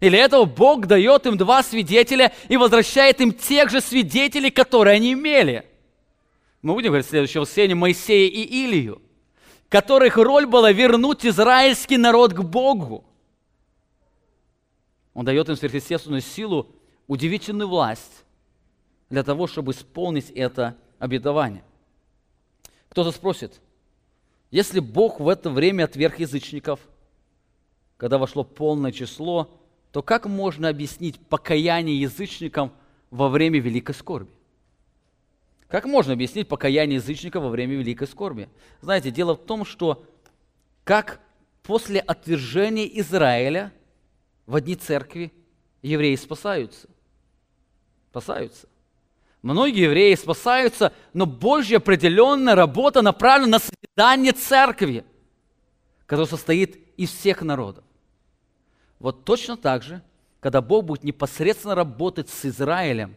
Или этого Бог дает им два свидетеля и возвращает им тех же свидетелей, которые они имели – мы будем говорить в следующем воскресенье Моисея и Илию, которых роль была вернуть израильский народ к Богу. Он дает им сверхъестественную силу, удивительную власть для того, чтобы исполнить это обетование. Кто-то спросит, если Бог в это время отверг язычников, когда вошло полное число, то как можно объяснить покаяние язычникам во время великой скорби? Как можно объяснить покаяние язычника во время великой скорби? Знаете, дело в том, что как после отвержения Израиля в одни церкви евреи спасаются. Спасаются. Многие евреи спасаются, но Божья определенная работа направлена на созидание церкви, которая состоит из всех народов. Вот точно так же, когда Бог будет непосредственно работать с Израилем,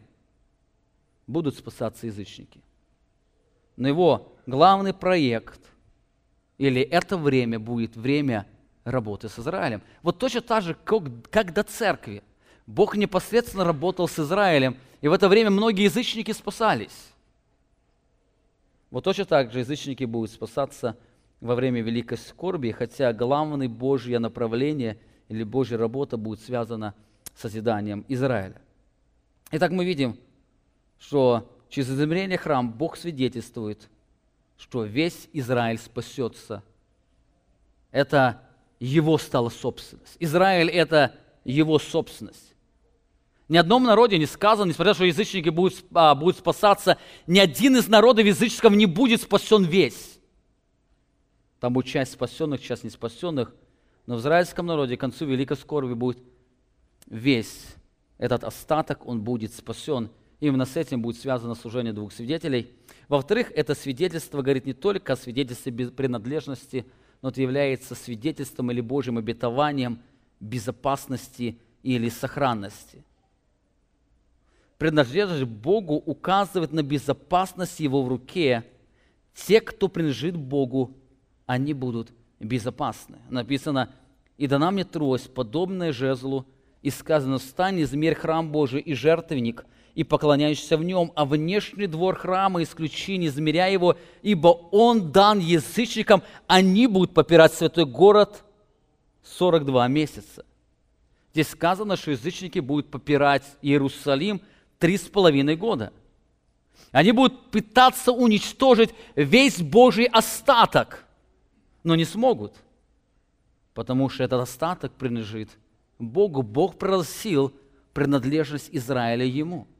будут спасаться язычники. Но его главный проект или это время будет время работы с Израилем. Вот точно так же, как, как до церкви. Бог непосредственно работал с Израилем, и в это время многие язычники спасались. Вот точно так же язычники будут спасаться во время великой скорби, хотя главное Божье направление или Божья работа будет связана с созиданием Израиля. Итак, мы видим, что через измерение храм Бог свидетельствует, что весь Израиль спасется это его стала собственность. Израиль – это его собственность. Ни одном народе не сказано, несмотря на то, что язычники будут, а, будут спасаться, ни один из народов языческого не будет спасен весь. Там будет часть спасенных, часть не спасенных. Но в израильском народе к концу великой скорби будет весь этот остаток, он будет спасен. Именно с этим будет связано служение двух свидетелей. Во-вторых, это свидетельство говорит не только о свидетельстве принадлежности, но это является свидетельством или Божьим обетованием безопасности или сохранности. Принадлежность Богу указывает на безопасность Его в руке. Те, кто принадлежит Богу, они будут безопасны. Написано, «И дана мне трость, подобная жезлу, и сказано, встань, измерь храм Божий и жертвенник, и поклоняешься в нем, а внешний двор храма исключи, не измеряя его, ибо он дан язычникам, они будут попирать святой город 42 месяца. Здесь сказано, что язычники будут попирать Иерусалим три с половиной года. Они будут пытаться уничтожить весь Божий остаток, но не смогут, потому что этот остаток принадлежит Богу. Бог просил принадлежность Израиля ему –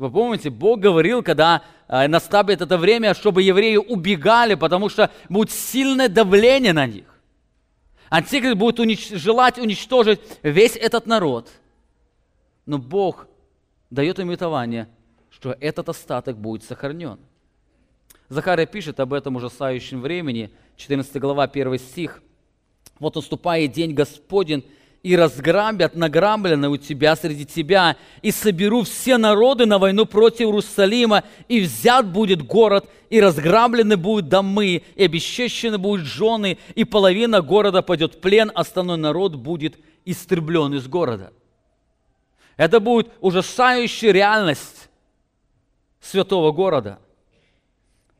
вы помните, Бог говорил, когда э, наступит это время, чтобы евреи убегали, потому что будет сильное давление на них. Антихрист будет унич... желать уничтожить весь этот народ. Но Бог дает им обетование, что этот остаток будет сохранен. Захария пишет об этом ужасающем времени, 14 глава, 1 стих. «Вот наступает день Господень, и разграбят награбленное у тебя среди тебя, и соберу все народы на войну против Иерусалима, и взят будет город, и разграблены будут домы, и обесчещены будут жены, и половина города пойдет в плен, остальной народ будет истреблен из города. Это будет ужасающая реальность святого города.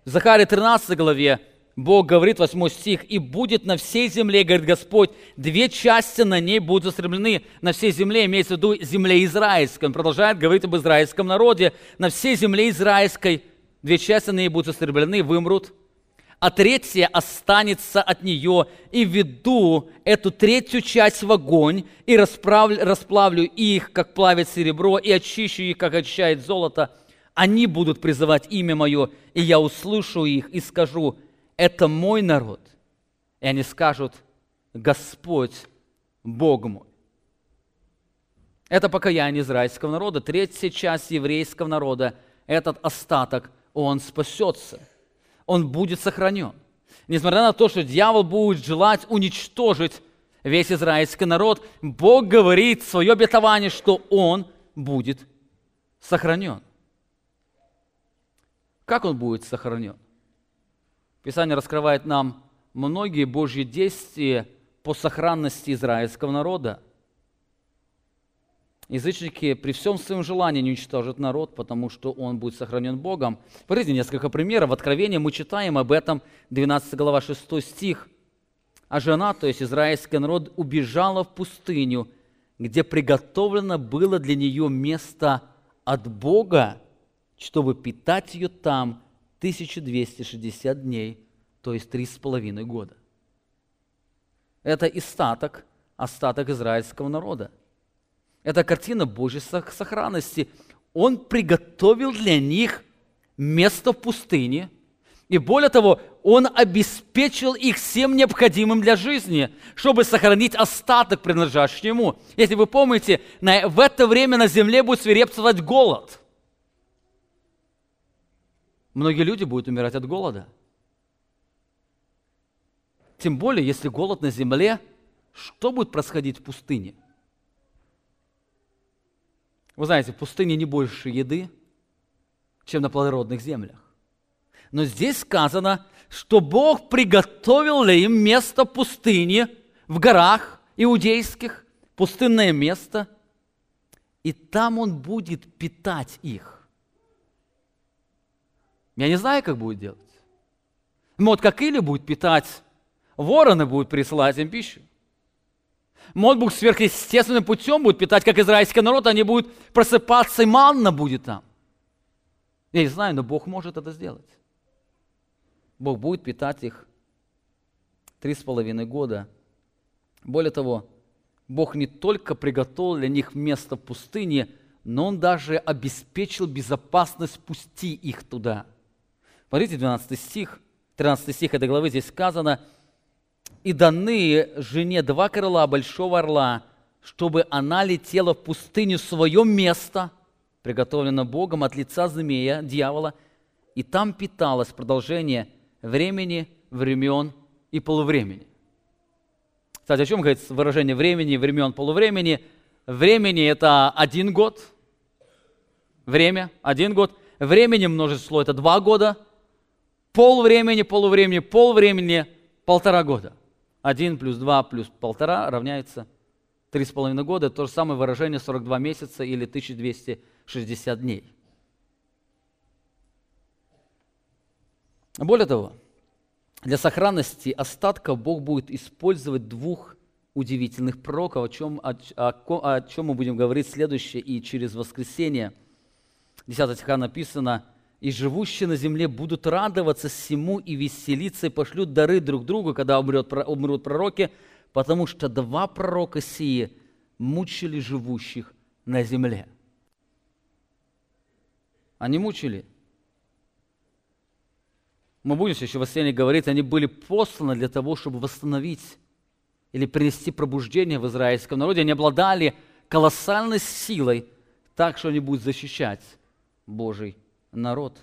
В Захаре 13 главе Бог говорит, 8 стих, «И будет на всей земле, говорит Господь, две части на ней будут застреблены». На всей земле имеется в виду земле израильской. Он продолжает говорить об израильском народе. На всей земле израильской две части на ней будут застреблены, вымрут. А третья останется от нее, и веду эту третью часть в огонь, и расправлю, расплавлю их, как плавит серебро, и очищу их, как очищает золото. Они будут призывать имя мое, и я услышу их и скажу – это мой народ. И они скажут, Господь, Бог мой. Это покаяние израильского народа. Третья часть еврейского народа, этот остаток, он спасется. Он будет сохранен. Несмотря на то, что дьявол будет желать уничтожить весь израильский народ, Бог говорит свое обетование, что он будет сохранен. Как он будет сохранен? Писание раскрывает нам многие Божьи действия по сохранности израильского народа. Язычники при всем своем желании не уничтожат народ, потому что он будет сохранен Богом. Посмотрите несколько примеров. В Откровении мы читаем об этом, 12 глава 6 стих. А жена, то есть израильский народ, убежала в пустыню, где приготовлено было для нее место от Бога, чтобы питать ее там 1260 дней, то есть три с половиной года. Это остаток, остаток израильского народа. Это картина Божьей сохранности. Он приготовил для них место в пустыне, и более того, Он обеспечил их всем необходимым для жизни, чтобы сохранить остаток, принадлежащий Ему. Если вы помните, в это время на земле будет свирепствовать голод – Многие люди будут умирать от голода. Тем более, если голод на земле, что будет происходить в пустыне? Вы знаете, в пустыне не больше еды, чем на плодородных землях. Но здесь сказано, что Бог приготовил для им место в пустыне, в горах иудейских, пустынное место, и там Он будет питать их. Я не знаю, как будет делать. Может, как или будет питать, вороны будут присылать им пищу. Может, Бог сверхъестественным путем будет питать, как израильский народ, они будут просыпаться, и манна будет там. Я не знаю, но Бог может это сделать. Бог будет питать их три с половиной года. Более того, Бог не только приготовил для них место в пустыне, но Он даже обеспечил безопасность пусти их туда. Смотрите, 12 стих, 13 стих этой главы здесь сказано, «И даны жене два крыла большого орла, чтобы она летела в пустыню свое место, приготовленное Богом от лица змея, дьявола, и там питалась продолжение времени, времен и полувремени. Кстати, о чем говорит выражение времени, времен, полувремени? Времени – это один год. Время – один год. Времени множество – это два года. Пол времени, полувремени, пол времени – полтора года. Один плюс два плюс полтора равняется три с половиной года. То же самое выражение 42 месяца или 1260 дней. Более того, для сохранности остатков Бог будет использовать двух удивительных пророков, о чем, о, о, о чем мы будем говорить следующее и через воскресенье. 10 стиха написано, «И живущие на земле будут радоваться всему и веселиться, и пошлют дары друг другу, когда умрет, умрут пророки, потому что два пророка сии мучили живущих на земле». Они мучили – мы будем еще в воскресенье говорить, они были посланы для того, чтобы восстановить или принести пробуждение в израильском народе. Они обладали колоссальной силой, так что они будут защищать Божий народ.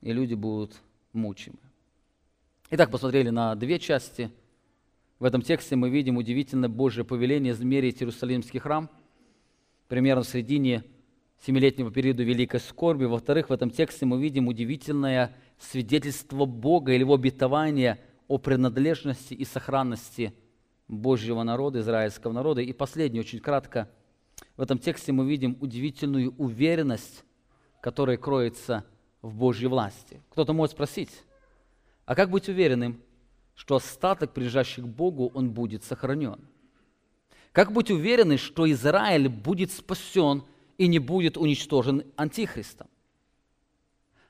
И люди будут мучимы. Итак, посмотрели на две части. В этом тексте мы видим удивительное Божье повеление измерить Иерусалимский храм. Примерно в середине семилетнего периода великой скорби. Во-вторых, в этом тексте мы видим удивительное свидетельство Бога или его обетование о принадлежности и сохранности Божьего народа, израильского народа. И последнее, очень кратко, в этом тексте мы видим удивительную уверенность, которая кроется в Божьей власти. Кто-то может спросить, а как быть уверенным, что остаток, прилежащий к Богу, он будет сохранен? Как быть уверенным, что Израиль будет спасен и не будет уничтожен антихристом.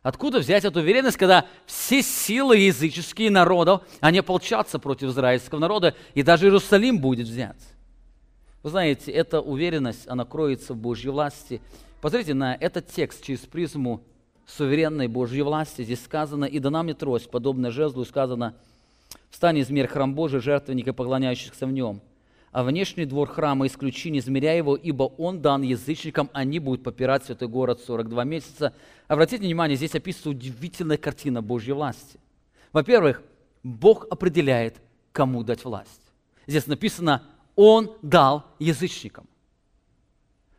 Откуда взять эту уверенность, когда все силы языческие народов, они ополчатся против израильского народа, и даже Иерусалим будет взят? Вы знаете, эта уверенность, она кроется в Божьей власти. Посмотрите на этот текст через призму суверенной Божьей власти. Здесь сказано, «И дана мне трость, подобная жезлу», сказано, «Встань, измерь храм Божий, жертвенника, поклоняющихся в нем» а внешний двор храма исключи, не измеряя его, ибо он дан язычникам, они будут попирать святой город 42 месяца. Обратите внимание, здесь описывается удивительная картина Божьей власти. Во-первых, Бог определяет, кому дать власть. Здесь написано, Он дал язычникам.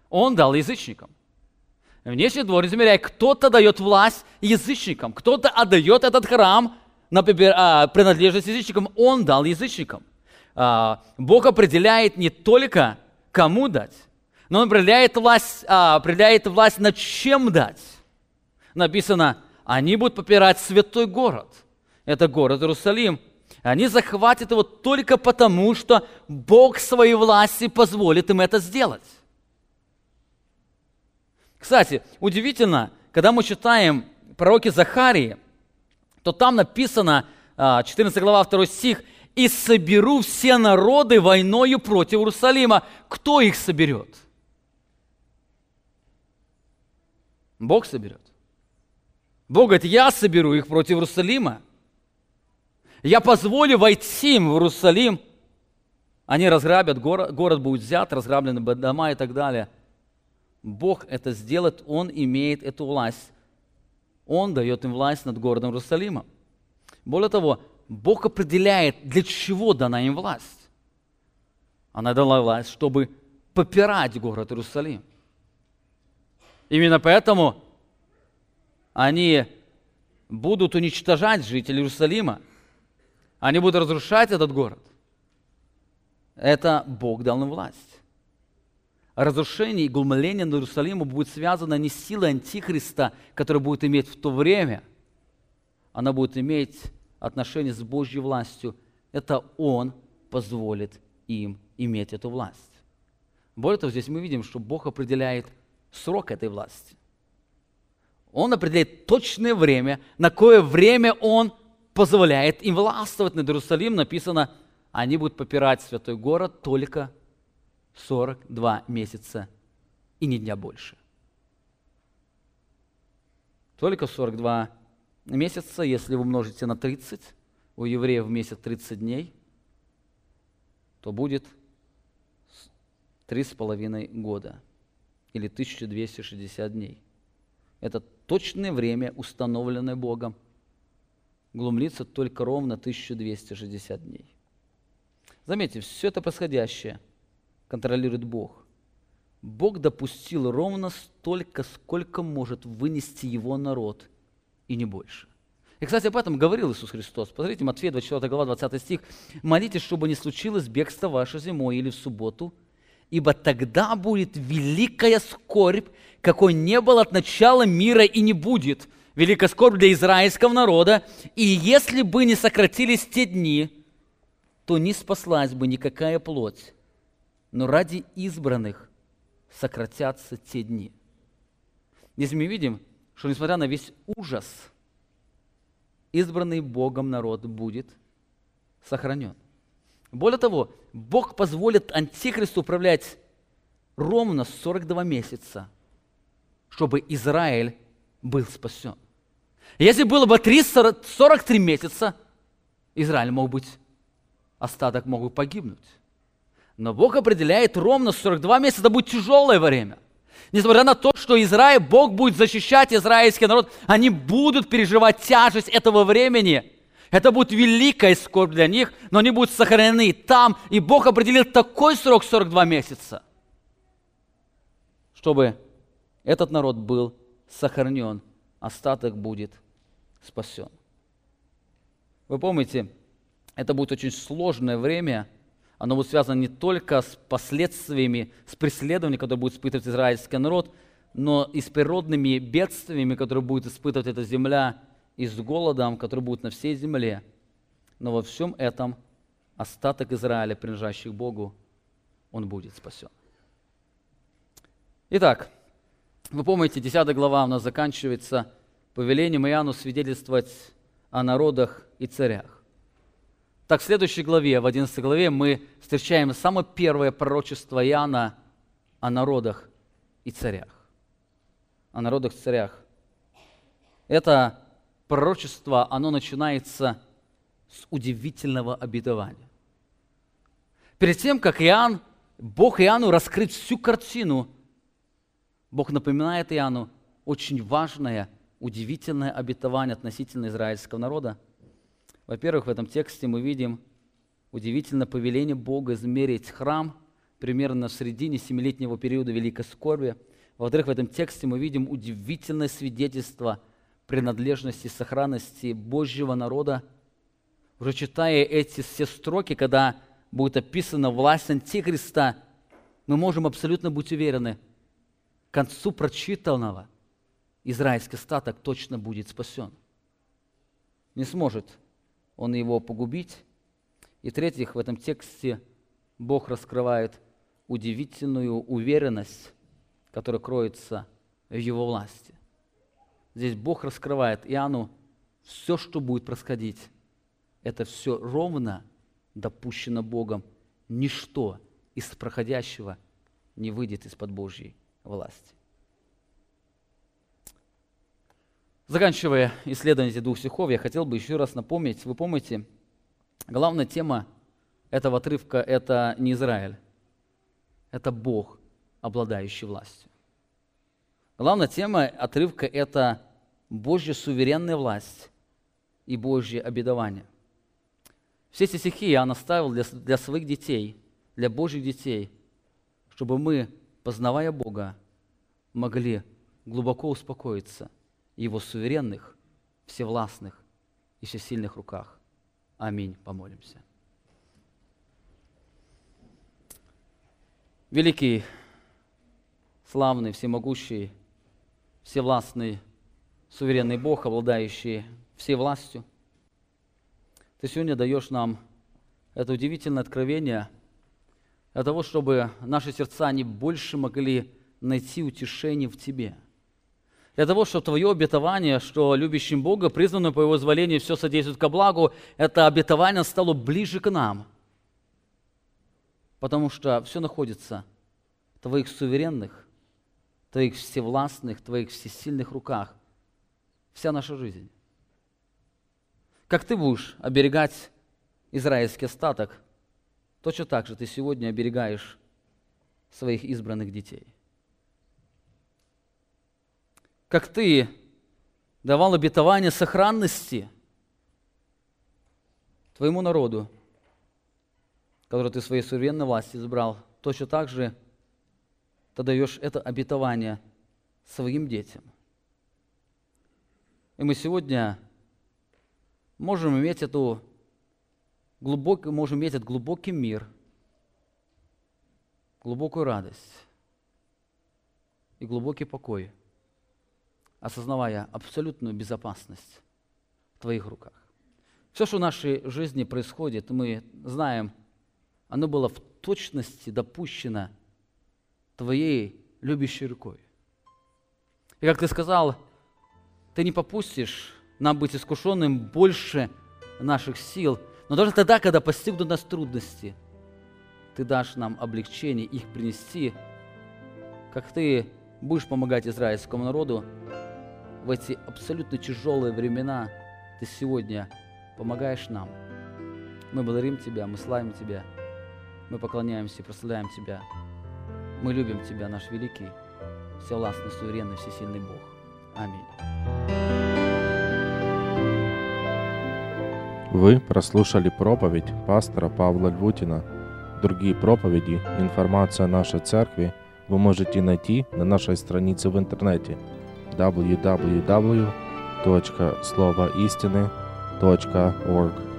Он дал язычникам. Внешний двор, измеряя, кто-то дает власть язычникам, кто-то отдает этот храм, например, а, принадлежность язычникам, он дал язычникам. А, Бог определяет не только кому дать, но Он определяет власть, а, определяет власть над чем дать. Написано, они будут попирать святой город. Это город Иерусалим. Они захватят его только потому, что Бог своей власти позволит им это сделать. Кстати, удивительно, когда мы читаем пророки Захарии, то там написано, 14 а, глава, 2 стих, и соберу все народы войною против Иерусалима. Кто их соберет? Бог соберет. Бог говорит, я соберу их против Иерусалима. Я позволю войти им в Иерусалим. Они разграбят город, город будет взят, разграблены дома и так далее. Бог это сделает, Он имеет эту власть. Он дает им власть над городом Иерусалимом. Более того, Бог определяет, для чего дана им власть. Она дала власть, чтобы попирать город Иерусалим. Именно поэтому они будут уничтожать жителей Иерусалима. Они будут разрушать этот город. Это Бог дал им власть. Разрушение и глумление на Иерусалиму будет связано не с силой Антихриста, который будет иметь в то время. Она будет иметь отношения с Божьей властью, это Он позволит им иметь эту власть. Более того, здесь мы видим, что Бог определяет срок этой власти. Он определяет точное время, на кое время Он позволяет им властвовать над Иерусалимом. Написано, они будут попирать святой город только 42 месяца и ни дня больше. Только 42 месяца, если вы умножите на 30, у евреев в месяц 30 дней, то будет три с половиной года или 1260 дней. Это точное время, установленное Богом. Глумлится только ровно 1260 дней. Заметьте, все это происходящее контролирует Бог. Бог допустил ровно столько, сколько может вынести его народ, и не больше. И, кстати, об этом говорил Иисус Христос. Посмотрите, Матфея 24 глава, 20 стих. «Молитесь, чтобы не случилось бегство ваше зимой или в субботу, ибо тогда будет великая скорбь, какой не было от начала мира и не будет. Великая скорбь для израильского народа. И если бы не сократились те дни, то не спаслась бы никакая плоть. Но ради избранных сократятся те дни. Здесь мы видим, что несмотря на весь ужас – избранный Богом народ будет сохранен. Более того, Бог позволит Антихристу управлять ровно 42 месяца, чтобы Израиль был спасен. Если было бы 3, 43 месяца, Израиль мог быть, остаток мог бы погибнуть. Но Бог определяет ровно 42 месяца, это будет тяжелое время. Несмотря на то, что Израиль, Бог будет защищать израильский народ, они будут переживать тяжесть этого времени. Это будет великая скорбь для них, но они будут сохранены там. И Бог определил такой срок 42 месяца, чтобы этот народ был сохранен, остаток будет спасен. Вы помните, это будет очень сложное время – оно будет связано не только с последствиями, с преследованием, которое будет испытывать израильский народ, но и с природными бедствиями, которые будет испытывать эта земля, и с голодом, который будет на всей земле. Но во всем этом остаток Израиля, принадлежащих Богу, он будет спасен. Итак, вы помните, 10 глава у нас заканчивается повелением Иоанну свидетельствовать о народах и царях. Так, в следующей главе, в 11 главе, мы встречаем самое первое пророчество Иоанна о народах и царях. О народах и царях. Это пророчество, оно начинается с удивительного обетования. Перед тем, как Иоанн, Бог Иоанну раскрыть всю картину, Бог напоминает Иоанну очень важное, удивительное обетование относительно израильского народа – во-первых, в этом тексте мы видим удивительное повеление Бога измерить храм примерно в середине семилетнего периода Великой Скорби. Во-вторых, в этом тексте мы видим удивительное свидетельство принадлежности и сохранности Божьего народа. Уже читая эти все строки, когда будет описана власть Антихриста, мы можем абсолютно быть уверены, к концу прочитанного израильский статок точно будет спасен. Не сможет он его погубить. И третьих, в этом тексте Бог раскрывает удивительную уверенность, которая кроется в его власти. Здесь Бог раскрывает Иоанну все, что будет происходить. Это все ровно допущено Богом. Ничто из проходящего не выйдет из-под Божьей власти. Заканчивая исследование этих двух стихов, я хотел бы еще раз напомнить, вы помните, главная тема этого отрывка – это не Израиль, это Бог, обладающий властью. Главная тема отрывка – это Божья суверенная власть и Божье обетование. Все эти стихи я наставил для, для своих детей, для Божьих детей, чтобы мы, познавая Бога, могли глубоко успокоиться – его суверенных, всевластных и всесильных руках. Аминь. Помолимся. Великий, славный, всемогущий, всевластный, суверенный Бог, обладающий всей властью, Ты сегодня даешь нам это удивительное откровение для того, чтобы наши сердца не больше могли найти утешение в Тебе – для того, чтобы твое обетование, что любящим Бога, призванным по Его зволению, все содействует ко благу, это обетование стало ближе к нам. Потому что все находится в твоих суверенных, твоих всевластных, твоих всесильных руках. Вся наша жизнь. Как ты будешь оберегать израильский остаток, точно так же ты сегодня оберегаешь своих избранных детей. Как ты давал обетование сохранности твоему народу, который ты своей суверенной власти избрал, точно так же ты даешь это обетование своим детям. И мы сегодня можем иметь эту глубокий, можем иметь этот глубокий мир, глубокую радость и глубокий покой, осознавая абсолютную безопасность в Твоих руках. Все, что в нашей жизни происходит, мы знаем, оно было в точности допущено Твоей любящей рукой. И как Ты сказал, Ты не попустишь нам быть искушенным больше наших сил – но даже тогда, когда постигнут нас трудности, Ты дашь нам облегчение их принести, как Ты будешь помогать израильскому народу в эти абсолютно тяжелые времена, Ты сегодня помогаешь нам. Мы благодарим Тебя, мы славим Тебя, мы поклоняемся и прославляем Тебя. Мы любим Тебя, наш великий, всевластный, суверенный, всесильный Бог. Аминь. Вы прослушали проповедь пастора Павла Львутина. Другие проповеди, информация о нашей церкви вы можете найти на нашей странице в интернете www.словоистины.org.